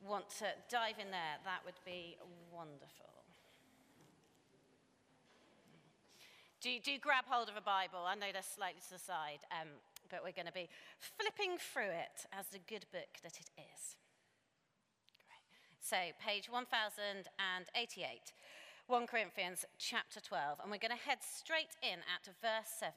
you want to dive in there, that would be wonderful. Do, do grab hold of a Bible. I know they're slightly to the side, um, but we're going to be flipping through it as the good book that it is. Great. So, page 1088, 1 Corinthians chapter 12, and we're going to head straight in at verse 7.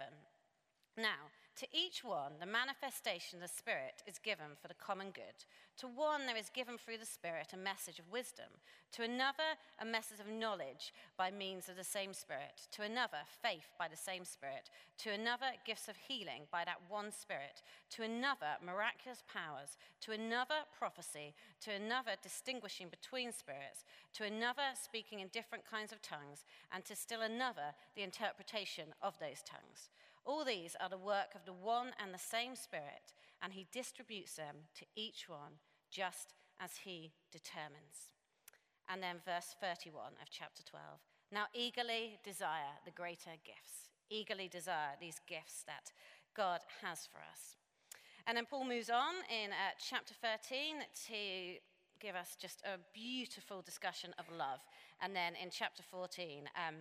Now, to each one, the manifestation of the Spirit is given for the common good. To one, there is given through the Spirit a message of wisdom. To another, a message of knowledge by means of the same Spirit. To another, faith by the same Spirit. To another, gifts of healing by that one Spirit. To another, miraculous powers. To another, prophecy. To another, distinguishing between spirits. To another, speaking in different kinds of tongues. And to still another, the interpretation of those tongues. All these are the work of the one and the same Spirit, and He distributes them to each one just as He determines. And then verse 31 of chapter 12. Now, eagerly desire the greater gifts, eagerly desire these gifts that God has for us. And then Paul moves on in uh, chapter 13 to give us just a beautiful discussion of love. And then in chapter 14, um,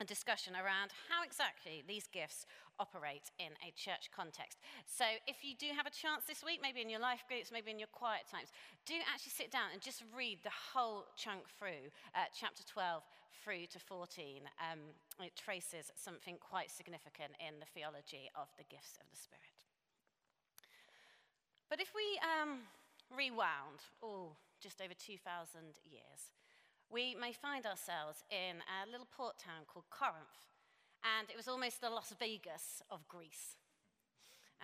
a discussion around how exactly these gifts operate in a church context. So, if you do have a chance this week, maybe in your life groups, maybe in your quiet times, do actually sit down and just read the whole chunk through, uh, chapter 12 through to 14. Um, it traces something quite significant in the theology of the gifts of the Spirit. But if we um, rewound, oh, just over 2,000 years, we may find ourselves in a little port town called Corinth. And it was almost the Las Vegas of Greece,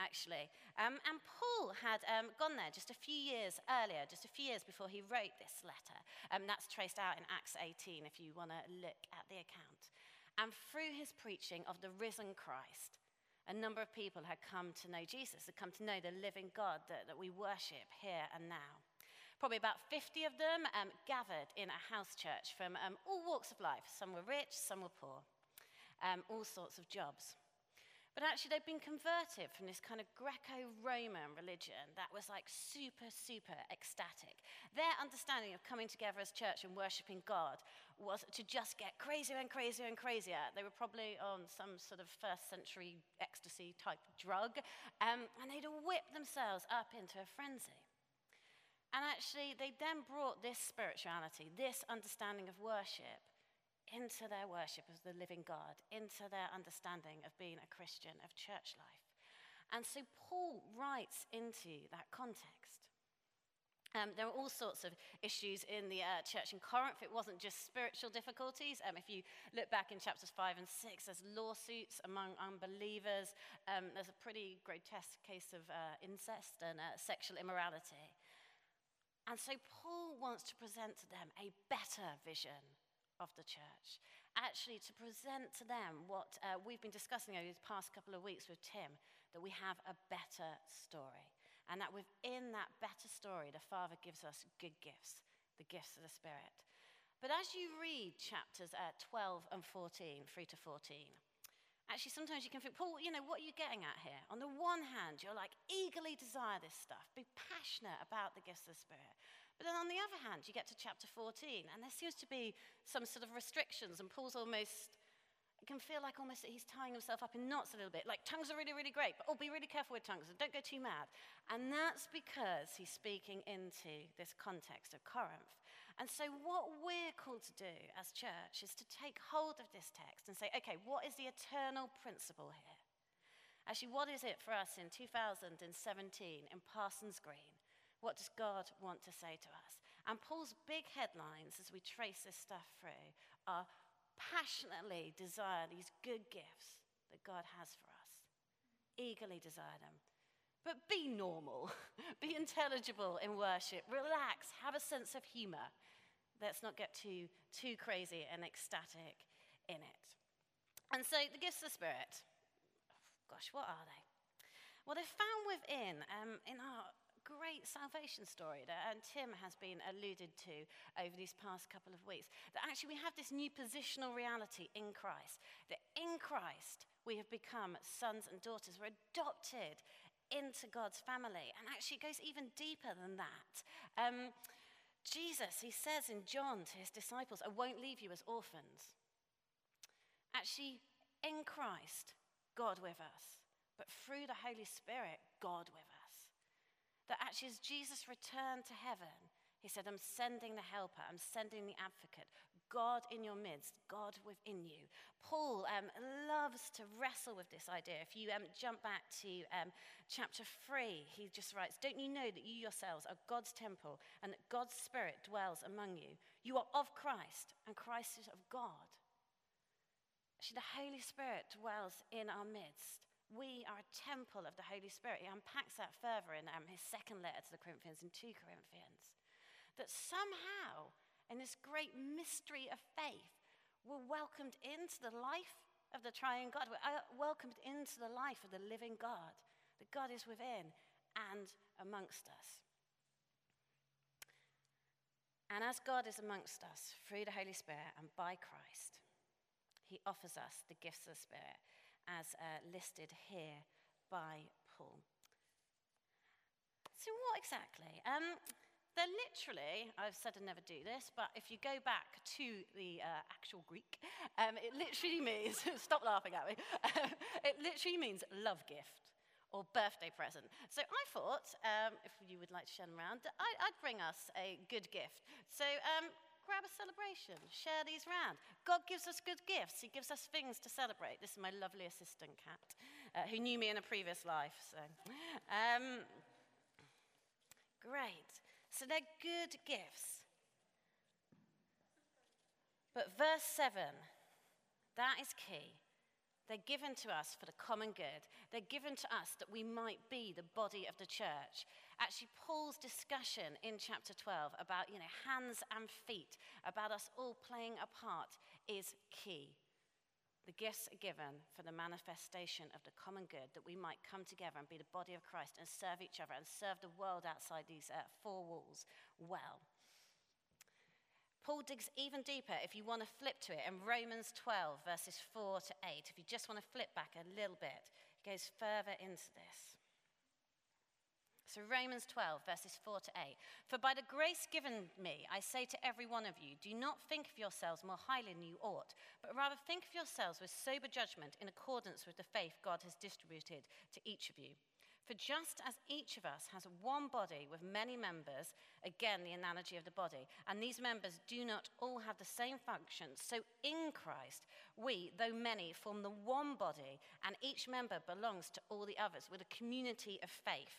actually. Um, and Paul had um, gone there just a few years earlier, just a few years before he wrote this letter. Um, that's traced out in Acts 18 if you want to look at the account. And through his preaching of the risen Christ, a number of people had come to know Jesus, had come to know the living God that, that we worship here and now. Probably about 50 of them um, gathered in a house church from um, all walks of life. Some were rich, some were poor, um, all sorts of jobs. But actually, they'd been converted from this kind of Greco Roman religion that was like super, super ecstatic. Their understanding of coming together as church and worshipping God was to just get crazier and crazier and crazier. They were probably on some sort of first century ecstasy type drug, um, and they'd whip themselves up into a frenzy. And actually, they then brought this spirituality, this understanding of worship, into their worship of the living God, into their understanding of being a Christian, of church life. And so Paul writes into that context. Um, there are all sorts of issues in the uh, church in Corinth. It wasn't just spiritual difficulties. Um, if you look back in chapters 5 and 6, there's lawsuits among unbelievers. Um, there's a pretty grotesque case of uh, incest and uh, sexual immorality. And so Paul wants to present to them a better vision of the church. Actually, to present to them what uh, we've been discussing over these past couple of weeks with Tim that we have a better story. And that within that better story, the Father gives us good gifts, the gifts of the Spirit. But as you read chapters uh, 12 and 14, 3 to 14, Actually, sometimes you can think, Paul, you know, what are you getting at here? On the one hand, you're like, eagerly desire this stuff, be passionate about the gifts of the Spirit. But then on the other hand, you get to chapter 14, and there seems to be some sort of restrictions, and Paul's almost, it can feel like almost that he's tying himself up in knots a little bit. Like, tongues are really, really great, but oh, be really careful with tongues and don't go too mad. And that's because he's speaking into this context of Corinth. And so, what we're called to do as church is to take hold of this text and say, okay, what is the eternal principle here? Actually, what is it for us in 2017 in Parsons Green? What does God want to say to us? And Paul's big headlines as we trace this stuff through are passionately desire these good gifts that God has for us, eagerly desire them. But be normal, be intelligible in worship, relax, have a sense of humor. Let's not get too, too crazy and ecstatic in it. And so the gifts of the Spirit, gosh, what are they? Well, they're found within, um, in our great salvation story that and Tim has been alluded to over these past couple of weeks. That actually we have this new positional reality in Christ. That in Christ we have become sons and daughters. We're adopted into God's family. And actually, it goes even deeper than that. Um, Jesus, he says in John to his disciples, I won't leave you as orphans. Actually, in Christ, God with us, but through the Holy Spirit, God with us. That actually, as Jesus returned to heaven, he said, I'm sending the helper, I'm sending the advocate, God in your midst, God within you. Paul um, loves to wrestle with this idea. If you um, jump back to um, chapter 3, he just writes Don't you know that you yourselves are God's temple and that God's Spirit dwells among you? You are of Christ, and Christ is of God. Actually, the Holy Spirit dwells in our midst. We are a temple of the Holy Spirit. He unpacks that further in um, his second letter to the Corinthians in 2 Corinthians. That somehow, in this great mystery of faith, we're welcomed into the life of the triune God. We're uh, welcomed into the life of the living God, that God is within and amongst us. And as God is amongst us through the Holy Spirit and by Christ, he offers us the gifts of the Spirit as uh, listed here by Paul. So, what exactly? Um, they're literally, I've said I'd never do this, but if you go back to the uh, actual Greek, um, it literally means, stop laughing at me, it literally means love gift or birthday present. So I thought, um, if you would like to share them around, I, would bring us a good gift. So um, grab a celebration, share these around. God gives us good gifts, He gives us things to celebrate. This is my lovely assistant cat, uh, who knew me in a previous life. So, um, great. So they're good gifts. But verse 7, that is key. They're given to us for the common good. They're given to us that we might be the body of the church. Actually, Paul's discussion in chapter 12 about, you know, hands and feet, about us all playing a part, is key. The gifts are given for the manifestation of the common good, that we might come together and be the body of Christ and serve each other and serve the world outside these uh, four walls well. Paul digs even deeper if you want to flip to it in Romans 12, verses 4 to 8. If you just want to flip back a little bit, it goes further into this. So, Romans 12, verses 4 to 8. For by the grace given me, I say to every one of you, do not think of yourselves more highly than you ought, but rather think of yourselves with sober judgment in accordance with the faith God has distributed to each of you. For just as each of us has one body with many members, again, the analogy of the body, and these members do not all have the same function, so in Christ, we, though many, form the one body, and each member belongs to all the others with a community of faith.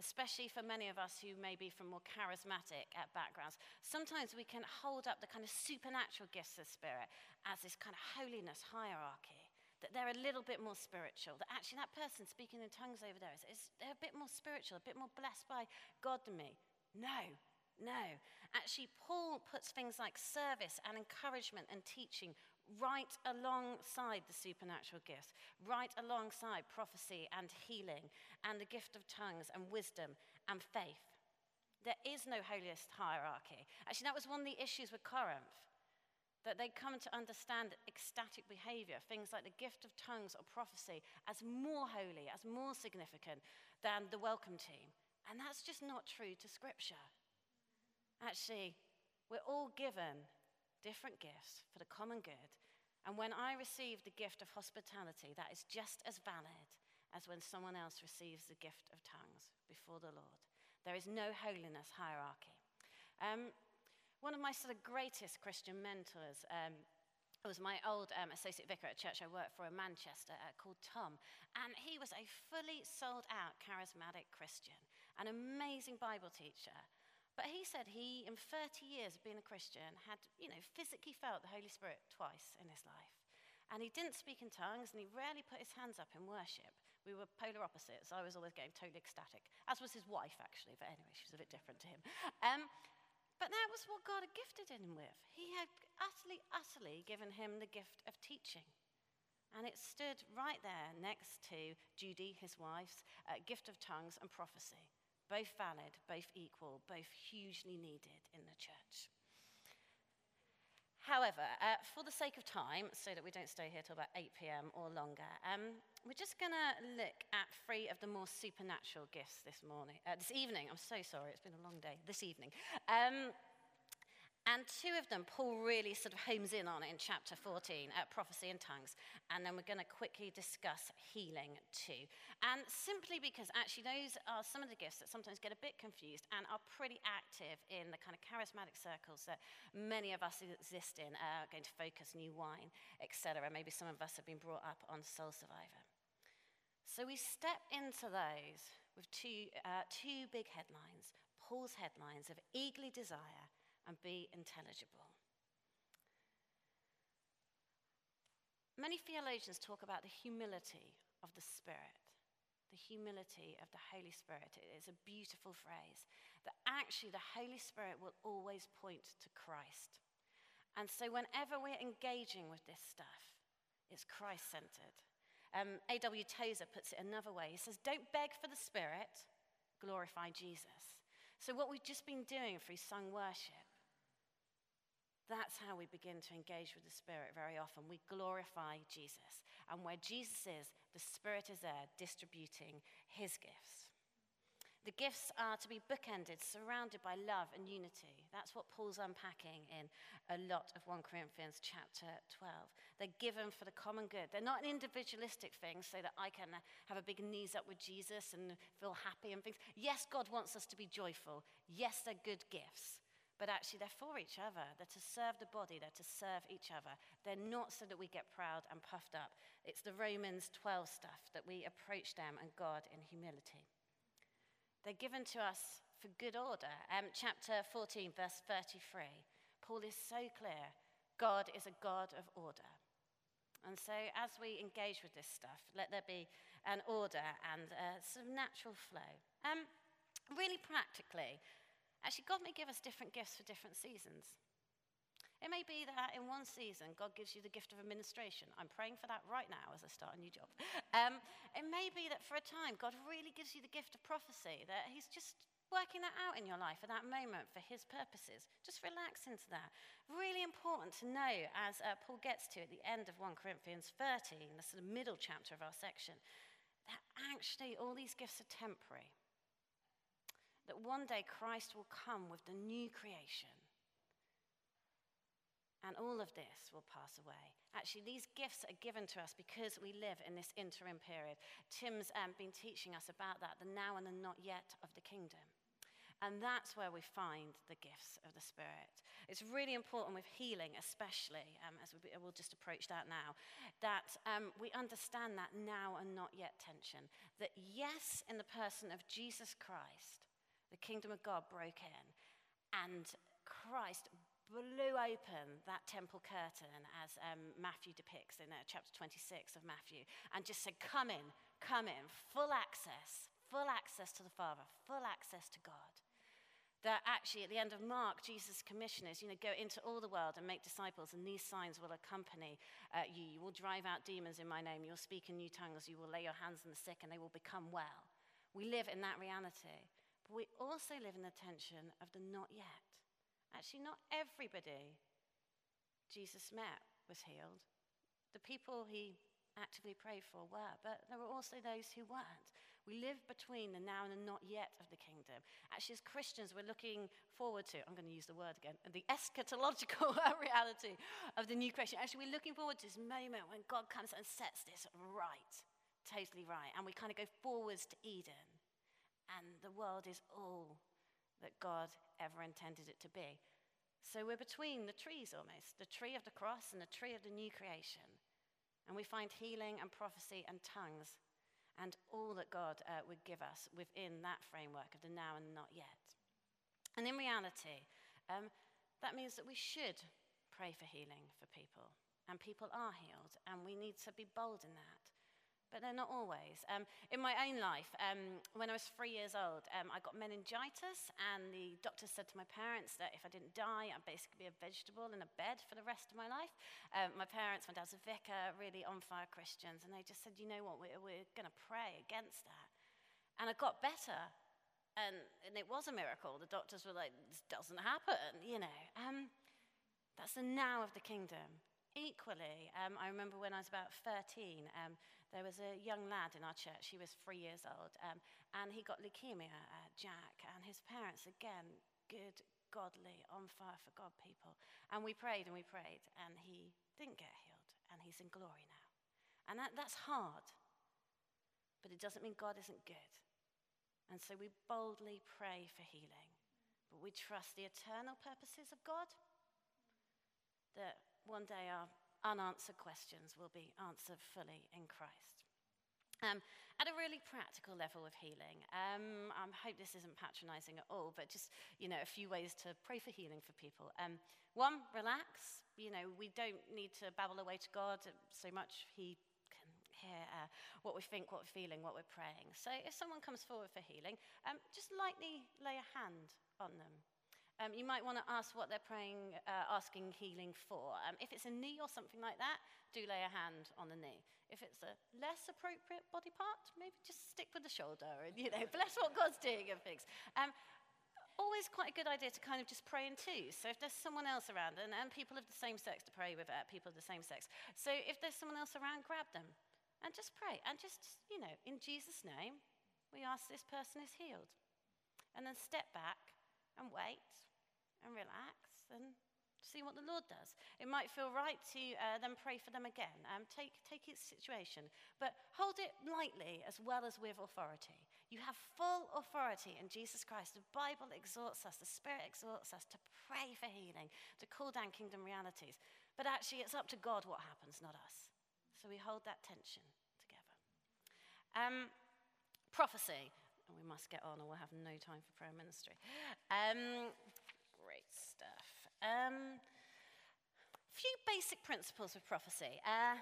especially for many of us who may be from more charismatic uh, backgrounds. Sometimes we can hold up the kind of supernatural gifts of spirit as this kind of holiness hierarchy, that they're a little bit more spiritual, that actually that person speaking in tongues over there is, is they're a bit more spiritual, a bit more blessed by God than me. No, no. Actually, Paul puts things like service and encouragement and teaching right alongside the supernatural gifts, right alongside prophecy and healing, and the gift of tongues and wisdom and faith. There is no holiest hierarchy. Actually, that was one of the issues with Corinth. That they come to understand ecstatic behavior, things like the gift of tongues or prophecy, as more holy, as more significant than the welcome team. And that's just not true to Scripture. Actually, we're all given different gifts for the common good. And when I receive the gift of hospitality, that is just as valid as when someone else receives the gift of tongues before the Lord. There is no holiness hierarchy. Um, one of my sort of greatest Christian mentors um, was my old um, associate vicar at church I worked for in Manchester uh, called Tom. And he was a fully sold out charismatic Christian, an amazing Bible teacher. But he said he, in 30 years of being a Christian, had, you know, physically felt the Holy Spirit twice in his life. And he didn't speak in tongues, and he rarely put his hands up in worship. We were polar opposites. I was always getting totally ecstatic, as was his wife, actually. But anyway, she was a bit different to him. Um, But that was what God had gifted him with. He had utterly, utterly given him the gift of teaching. And it stood right there next to Judy, his wife's, uh, gift of tongues and prophecy. Both valid, both equal, both hugely needed in the church. However, uh, for the sake of time, so that we don't stay here till about 8 p.m. or longer, um, we're just going to look at three of the more supernatural gifts this morning, uh, this evening. I'm so sorry, it's been a long day. This evening. Um, and two of them, Paul really sort of homes in on in chapter 14, at prophecy and tongues. And then we're going to quickly discuss healing too. And simply because actually those are some of the gifts that sometimes get a bit confused and are pretty active in the kind of charismatic circles that many of us exist in, uh, going to focus, new wine, etc. Maybe some of us have been brought up on Soul Survivor. So we step into those with two, uh, two big headlines Paul's headlines of eagerly desire and be intelligible. Many theologians talk about the humility of the Spirit, the humility of the Holy Spirit. It is a beautiful phrase that actually the Holy Spirit will always point to Christ. And so, whenever we're engaging with this stuff, it's Christ centered. Um, A.W. Tozer puts it another way. He says, Don't beg for the Spirit, glorify Jesus. So, what we've just been doing through sung worship that's how we begin to engage with the Spirit very often. We glorify Jesus. And where Jesus is, the Spirit is there distributing his gifts. The gifts are to be bookended, surrounded by love and unity. That's what Paul's unpacking in a lot of 1 Corinthians chapter 12. They're given for the common good. They're not an individualistic thing so that I can have a big knees up with Jesus and feel happy and things. Yes, God wants us to be joyful. Yes, they're good gifts but actually they're for each other. They're to serve the body, they're to serve each other. They're not so that we get proud and puffed up. It's the Romans 12 stuff that we approach them and God in humility. They're given to us for good order. Um, chapter 14, verse 33, Paul is so clear God is a God of order. And so, as we engage with this stuff, let there be an order and sort of natural flow. Um, really practically, Actually, God may give us different gifts for different seasons. It may be that in one season, God gives you the gift of administration. I'm praying for that right now as I start a new job. Um, it may be that for a time, God really gives you the gift of prophecy, that He's just working that out in your life at that moment for His purposes. Just relax into that. Really important to know, as uh, Paul gets to at the end of 1 Corinthians 13, the sort of middle chapter of our section, that actually all these gifts are temporary that one day Christ will come with the new creation. And all of this will pass away. Actually, these gifts are given to us because we live in this interim period. Tim's um, been teaching us about that, the now and the not yet of the kingdom. And that's where we find the gifts of the Spirit. It's really important with healing, especially, um, as we, will just approach that now, that um, we understand that now and not yet tension. That yes, in the person of Jesus Christ, the kingdom of God broke in, and Christ blew open that temple curtain, as um, Matthew depicts in uh, chapter 26 of Matthew, and just said, Come in, come in, full access, full access to the Father, full access to God. That actually, at the end of Mark, Jesus' commission is, you know, go into all the world and make disciples, and these signs will accompany uh, you. You will drive out demons in my name, you'll speak in new tongues, you will lay your hands on the sick, and they will become well. We live in that reality. But we also live in the tension of the not yet. Actually, not everybody Jesus met was healed. The people he actively prayed for were, but there were also those who weren't. We live between the now and the not yet of the kingdom. Actually, as Christians, we're looking forward to, I'm going to use the word again, the eschatological reality of the new creation. Actually, we're looking forward to this moment when God comes and sets this right, totally right, and we kind of go forwards to Eden and the world is all that God ever intended it to be. So we're between the trees almost the tree of the cross and the tree of the new creation. And we find healing and prophecy and tongues and all that God uh, would give us within that framework of the now and not yet. And in reality, um, that means that we should pray for healing for people. And people are healed, and we need to be bold in that. But they're not always. Um, in my own life, um, when I was three years old, um, I got meningitis, and the doctor said to my parents that if I didn't die, I'd basically be a vegetable in a bed for the rest of my life. Um, my parents, my dad's a vicar, really on fire Christians, and they just said, you know what, we're, we're going to pray against that. And I got better, and, and, it was a miracle. The doctors were like, this doesn't happen, you know. Um, that's the now of the kingdom. Equally, um, I remember when I was about 13, um, there was a young lad in our church, he was three years old, um, and he got leukemia, uh, Jack, and his parents, again, good, godly, on fire for God people. And we prayed and we prayed, and he didn't get healed, and he's in glory now. And that, that's hard, but it doesn't mean God isn't good. And so we boldly pray for healing, but we trust the eternal purposes of God that one day our unanswered questions will be answered fully in Christ. Um, at a really practical level of healing, um, I hope this isn't patronizing at all, but just, you know, a few ways to pray for healing for people. Um, one, relax. You know, we don't need to babble away to God so much. He can hear uh, what we think, what we're feeling, what we're praying. So if someone comes forward for healing, um, just lightly lay a hand on them. Um, you might want to ask what they're praying, uh, asking healing for. Um, if it's a knee or something like that, do lay a hand on the knee. If it's a less appropriate body part, maybe just stick with the shoulder and, you know, bless what God's doing and things. Um, always quite a good idea to kind of just pray in twos. So if there's someone else around, and, and people of the same sex to pray with uh, people of the same sex. So if there's someone else around, grab them and just pray. And just, you know, in Jesus' name, we ask this person is healed. And then step back and wait and relax and see what the Lord does. It might feel right to uh, then pray for them again. Um, take, take its situation, but hold it lightly as well as with authority. You have full authority in Jesus Christ. The Bible exhorts us, the Spirit exhorts us to pray for healing, to call down kingdom realities. But actually, it's up to God what happens, not us. So we hold that tension together. Um, prophecy. Oh, we must get on, or we'll have no time for prayer ministry. Um. Um, few basic principles of prophecy. Uh,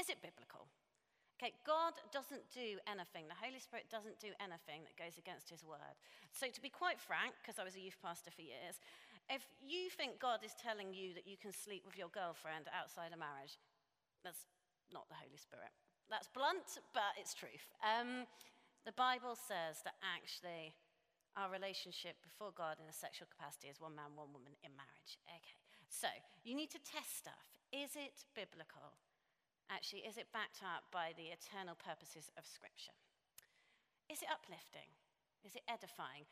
is it biblical? Okay, God doesn't do anything, the Holy Spirit doesn't do anything that goes against his word. So, to be quite frank, because I was a youth pastor for years, if you think God is telling you that you can sleep with your girlfriend outside of marriage, that's not the Holy Spirit. That's blunt, but it's truth. Um, the Bible says that actually our relationship before God in a sexual capacity is one man, one woman in marriage. Okay, so you need to test stuff. Is it biblical? Actually, is it backed up by the eternal purposes of Scripture? Is it uplifting? Is it edifying?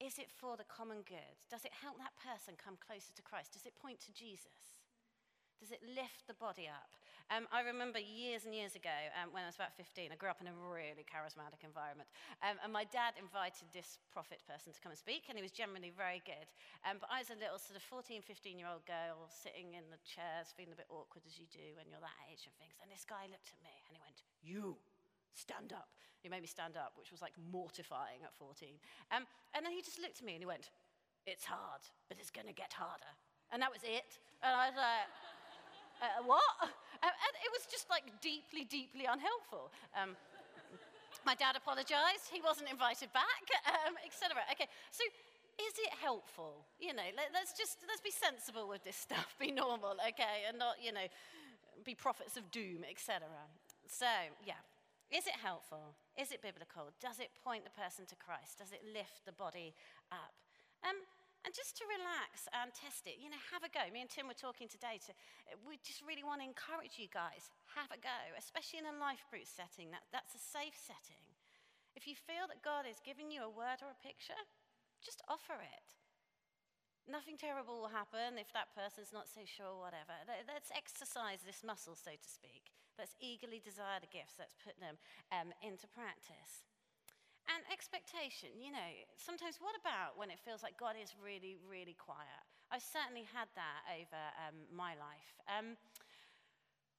Is it for the common good? Does it help that person come closer to Christ? Does it point to Jesus? Does it lift the body up? Um, I remember years and years ago, um, when I was about 15, I grew up in a really charismatic environment. Um, and my dad invited this prophet person to come and speak, and he was generally very good. Um, but I was a little sort of 14, 15 year old girl sitting in the chairs, feeling a bit awkward as you do when you're that age and things. And this guy looked at me and he went, You stand up. He made me stand up, which was like mortifying at 14. Um, and then he just looked at me and he went, It's hard, but it's going to get harder. And that was it. And I was like, uh, what? Uh, and it was just like deeply, deeply unhelpful. Um, my dad apologized. He wasn't invited back, um, etc. Okay, so is it helpful? You know, let, us just let's be sensible with this stuff. Be normal, okay, and not you know, be prophets of doom, etc. So yeah, is it helpful? Is it biblical? Does it point the person to Christ? Does it lift the body up? Um, and just to relax and test it, you know, have a go. Me and Tim were talking today. To, we just really want to encourage you guys. Have a go, especially in a life group setting. That, that's a safe setting. If you feel that God is giving you a word or a picture, just offer it. Nothing terrible will happen if that person's not so sure, whatever. Let's exercise this muscle, so to speak. Let's eagerly desire the gifts. Let's put them um, into practice. And expectation, you know, sometimes what about when it feels like God is really, really quiet? I've certainly had that over um, my life. Um,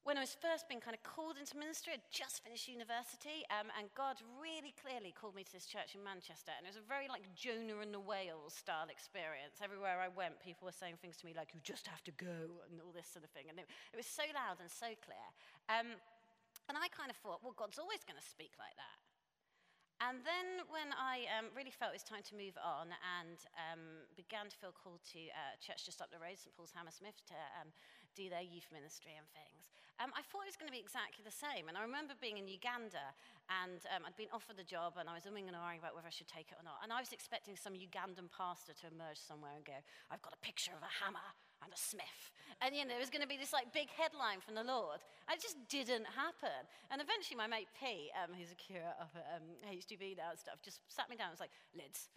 when I was first being kind of called into ministry, I'd just finished university, um, and God really clearly called me to this church in Manchester. And it was a very like Jonah and the whales style experience. Everywhere I went, people were saying things to me like, you just have to go, and all this sort of thing. And it, it was so loud and so clear. Um, And I kind of thought, well, God's always going to speak like that. And then when I um, really felt it was time to move on and um, began to feel called to uh, church just up the road, St. Paul's Hammersmith, to um, do their youth ministry and things, um, I thought it was going to be exactly the same. And I remember being in Uganda and um, I'd been offered the job and I was umming and ahhing about whether I should take it or not. And I was expecting some Ugandan pastor to emerge somewhere and go, I've got a picture of a hammer and a smith. And, you know, it was going to be this, like, big headline from the Lord. It just didn't happen. And eventually my mate Pete, um, who's a curate at um, HTB now and stuff, just sat me down and was like, Lids,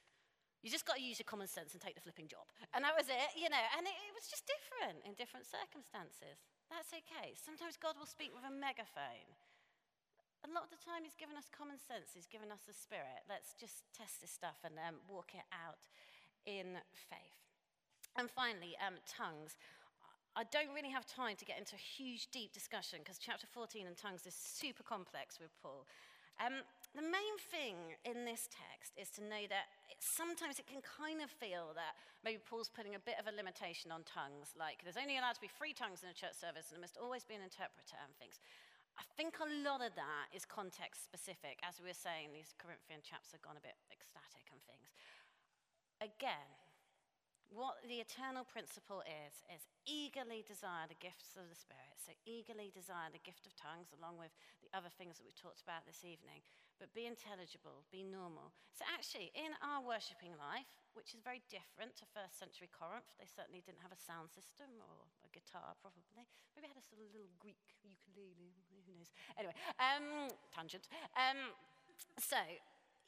you just got to use your common sense and take the flipping job. And that was it, you know. And it, it was just different in different circumstances. That's okay. Sometimes God will speak with a megaphone. A lot of the time, He's given us common sense, He's given us the Spirit. Let's just test this stuff and um, walk it out in faith. And finally, um, tongues. I don't really have time to get into a huge, deep discussion because chapter 14 and tongues is super complex with Paul. Um, the main thing in this text is to know that sometimes it can kind of feel that maybe Paul's putting a bit of a limitation on tongues, like there's only allowed to be three tongues in a church service and there must always be an interpreter and things. I think a lot of that is context specific. As we were saying, these Corinthian chaps have gone a bit ecstatic and things. Again, what the eternal principle is, is eagerly desire the gifts of the Spirit. So, eagerly desire the gift of tongues, along with the other things that we've talked about this evening. But be intelligible, be normal. So, actually, in our worshipping life, which is very different to first century Corinth, they certainly didn't have a sound system or a guitar, probably. Maybe had a sort of little Greek ukulele, who knows. Anyway, um, tangent. Um, so,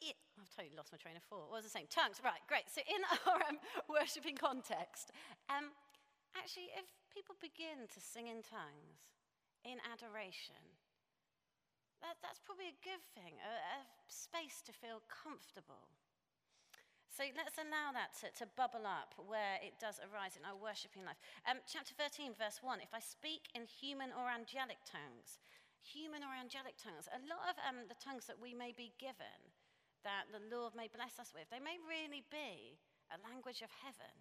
it, I've totally lost my train of thought. What was I saying? Tongues, right, great. So, in our um, worshipping context, um, actually, if people begin to sing in tongues in adoration, that, that's probably a good thing, a, a, space to feel comfortable. So let's allow that to, to, bubble up where it does arise in our worshipping life. Um, chapter 13, verse 1 If I speak in human or angelic tongues, human or angelic tongues, a lot of um, the tongues that we may be given that the Lord may bless us with. They may really be a language of heaven.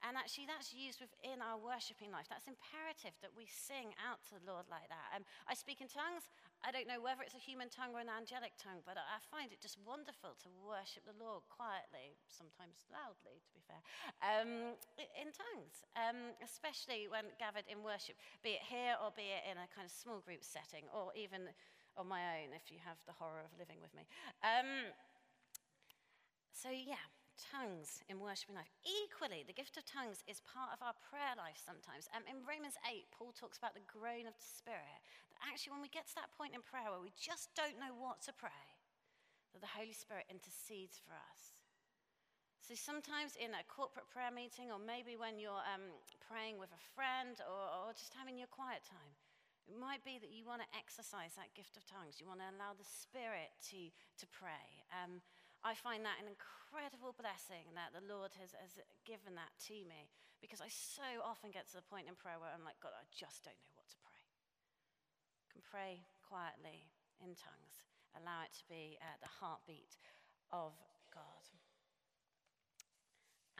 And actually, that's used within our worshipping life. That's imperative that we sing out to the Lord like that. Um, I speak in tongues. I don't know whether it's a human tongue or an angelic tongue, but I find it just wonderful to worship the Lord quietly, sometimes loudly, to be fair, um, in tongues, um, especially when gathered in worship, be it here or be it in a kind of small group setting, or even on my own if you have the horror of living with me. Um, so, yeah, tongues in worshiping life. Equally, the gift of tongues is part of our prayer life sometimes. Um, in Romans 8, Paul talks about the groan of the Spirit. Actually, when we get to that point in prayer where we just don't know what to pray, that the Holy Spirit intercedes for us. So sometimes in a corporate prayer meeting, or maybe when you're um, praying with a friend, or, or just having your quiet time, it might be that you want to exercise that gift of tongues. You want to allow the Spirit to, to pray. Um, I find that an incredible blessing that the Lord has, has given that to me because I so often get to the point in prayer where I'm like, God, I just don't know what can pray quietly in tongues, allow it to be uh, the heartbeat of God.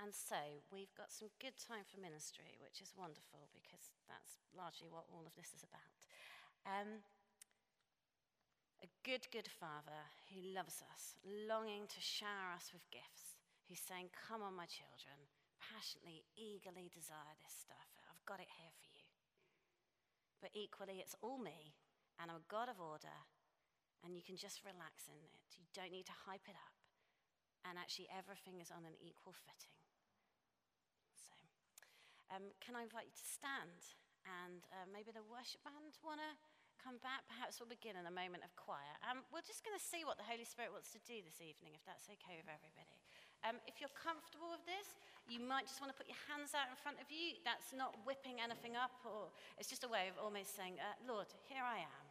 And so we've got some good time for ministry, which is wonderful because that's largely what all of this is about. Um, a good, good father who loves us, longing to shower us with gifts, who's saying, Come on, my children, passionately, eagerly desire this stuff. I've got it here for you. But equally, it's all me, and I'm a God of order, and you can just relax in it. You don't need to hype it up. And actually, everything is on an equal footing. Um, can I invite you to stand? And uh, maybe the worship band want to come back. Perhaps we'll begin in a moment of quiet. Um, we're just going to see what the Holy Spirit wants to do this evening, if that's okay with everybody. Um, if you're comfortable with this, you might just want to put your hands out in front of you. That's not whipping anything up, or it's just a way of almost saying, uh, Lord, here I am.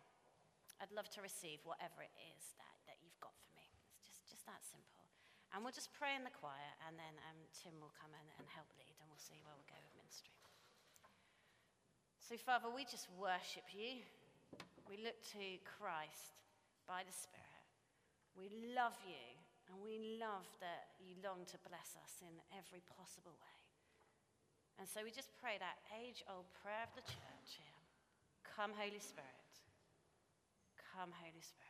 I'd love to receive whatever it is that, that you've got for me. It's just, just that simple. And we'll just pray in the choir, and then um, Tim will come in and help lead, and we'll see where we'll go with ministry. So, Father, we just worship you. We look to Christ by the Spirit. We love you, and we love that you long to bless us in every possible way. And so we just pray that age old prayer of the church here Come, Holy Spirit. Come, Holy Spirit.